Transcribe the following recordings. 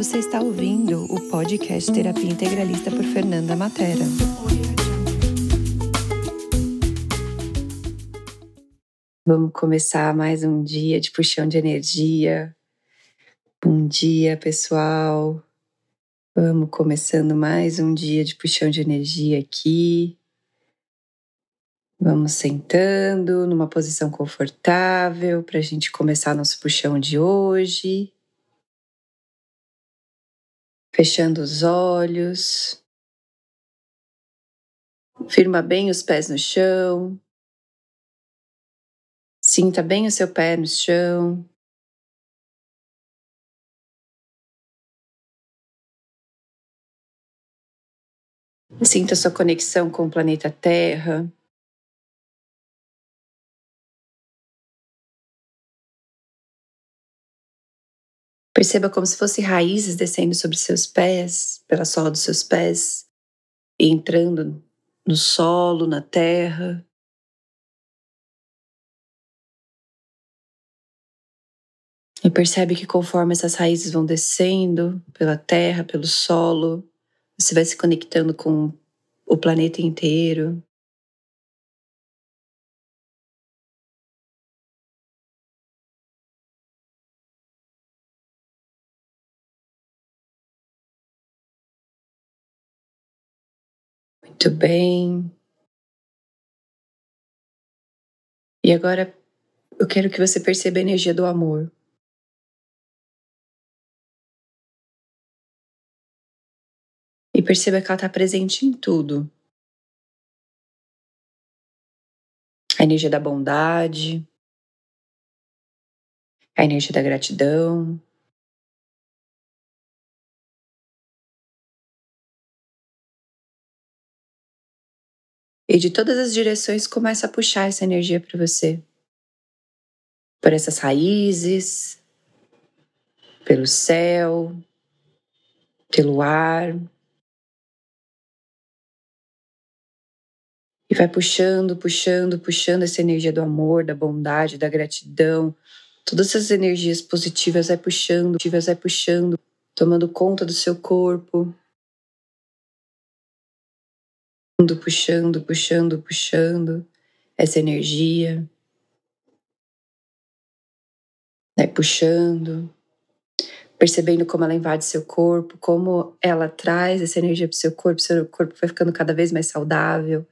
Você está ouvindo o podcast Terapia Integralista por Fernanda Matera. Vamos começar mais um dia de puxão de energia. Bom dia, pessoal. Vamos começando mais um dia de puxão de energia aqui. Vamos sentando numa posição confortável para a gente começar nosso puxão de hoje. Fechando os olhos. Firma bem os pés no chão. Sinta bem o seu pé no chão. Sinta sua conexão com o planeta Terra. Perceba como se fossem raízes descendo sobre seus pés, pela sola dos seus pés, e entrando no solo, na terra. E percebe que conforme essas raízes vão descendo pela terra, pelo solo, você vai se conectando com o planeta inteiro. Muito bem. E agora eu quero que você perceba a energia do amor. E perceba que ela está presente em tudo. A energia da bondade, a energia da gratidão, E de todas as direções começa a puxar essa energia para você. Por essas raízes, pelo céu, pelo ar. E vai puxando, puxando, puxando essa energia do amor, da bondade, da gratidão. Todas essas energias positivas vai puxando, positivas vai puxando, tomando conta do seu corpo, puxando, puxando, puxando essa energia. Vai puxando, percebendo como ela invade seu corpo, como ela traz essa energia para o seu corpo, seu corpo vai ficando cada vez mais saudável,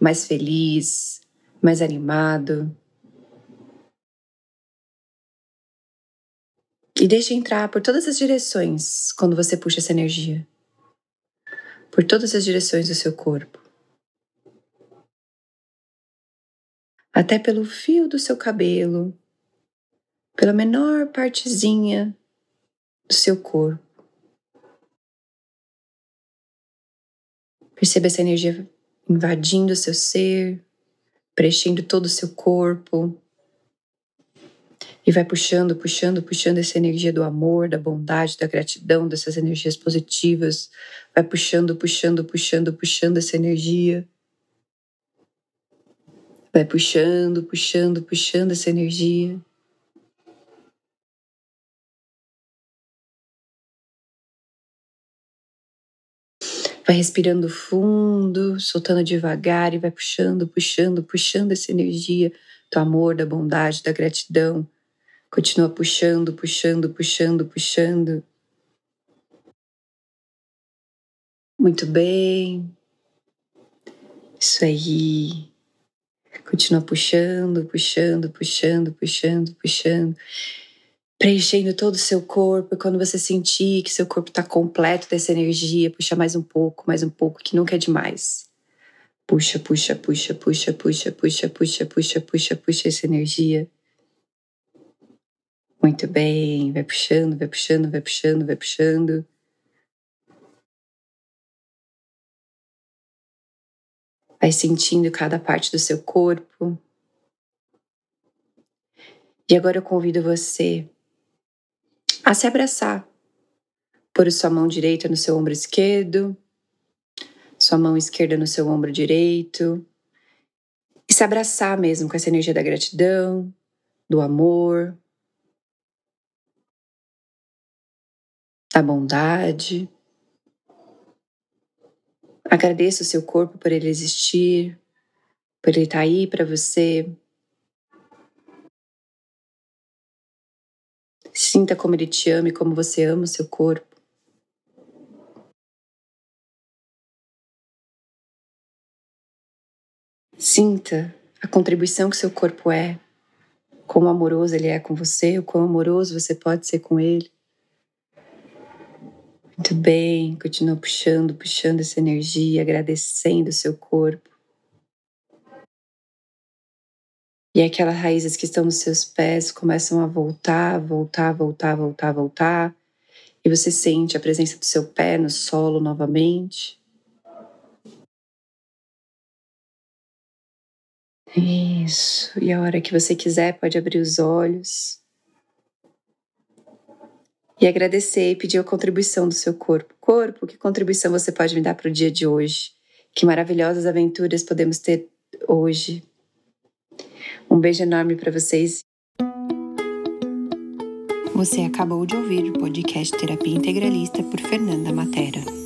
mais feliz, mais animado. E deixa entrar por todas as direções quando você puxa essa energia. Por todas as direções do seu corpo. Até pelo fio do seu cabelo, pela menor partezinha do seu corpo. Perceba essa energia invadindo o seu ser, preenchendo todo o seu corpo. E vai puxando, puxando, puxando essa energia do amor, da bondade, da gratidão, dessas energias positivas. Vai puxando, puxando, puxando, puxando essa energia Vai puxando, puxando, puxando essa energia. Vai respirando fundo, soltando devagar e vai puxando, puxando, puxando essa energia do amor, da bondade, da gratidão. Continua puxando, puxando, puxando, puxando. Muito bem. Isso aí. Continua puxando, puxando, puxando, puxando, puxando. Preenchendo todo o seu corpo. E quando você sentir que seu corpo está completo dessa energia, puxa mais um pouco, mais um pouco, que nunca é demais. Puxa, puxa, puxa, puxa, puxa, puxa, puxa, puxa, puxa, puxa essa energia. Muito bem, vai puxando, vai puxando, vai puxando, vai puxando. Vai sentindo cada parte do seu corpo. E agora eu convido você a se abraçar. Pôr sua mão direita no seu ombro esquerdo, sua mão esquerda no seu ombro direito. E se abraçar mesmo com essa energia da gratidão, do amor, da bondade. Agradeça o seu corpo por ele existir, por ele estar aí para você. Sinta como ele te ama e como você ama o seu corpo. Sinta a contribuição que seu corpo é, quão amoroso ele é com você, o quão amoroso você pode ser com ele. Muito bem, continua puxando, puxando essa energia, agradecendo o seu corpo. E aquelas raízes que estão nos seus pés começam a voltar, voltar, voltar, voltar, voltar. E você sente a presença do seu pé no solo novamente. Isso. E a hora que você quiser, pode abrir os olhos e agradecer e pedir a contribuição do seu corpo. Corpo, que contribuição você pode me dar para o dia de hoje? Que maravilhosas aventuras podemos ter hoje. Um beijo enorme para vocês. Você acabou de ouvir o podcast Terapia Integralista por Fernanda Matera.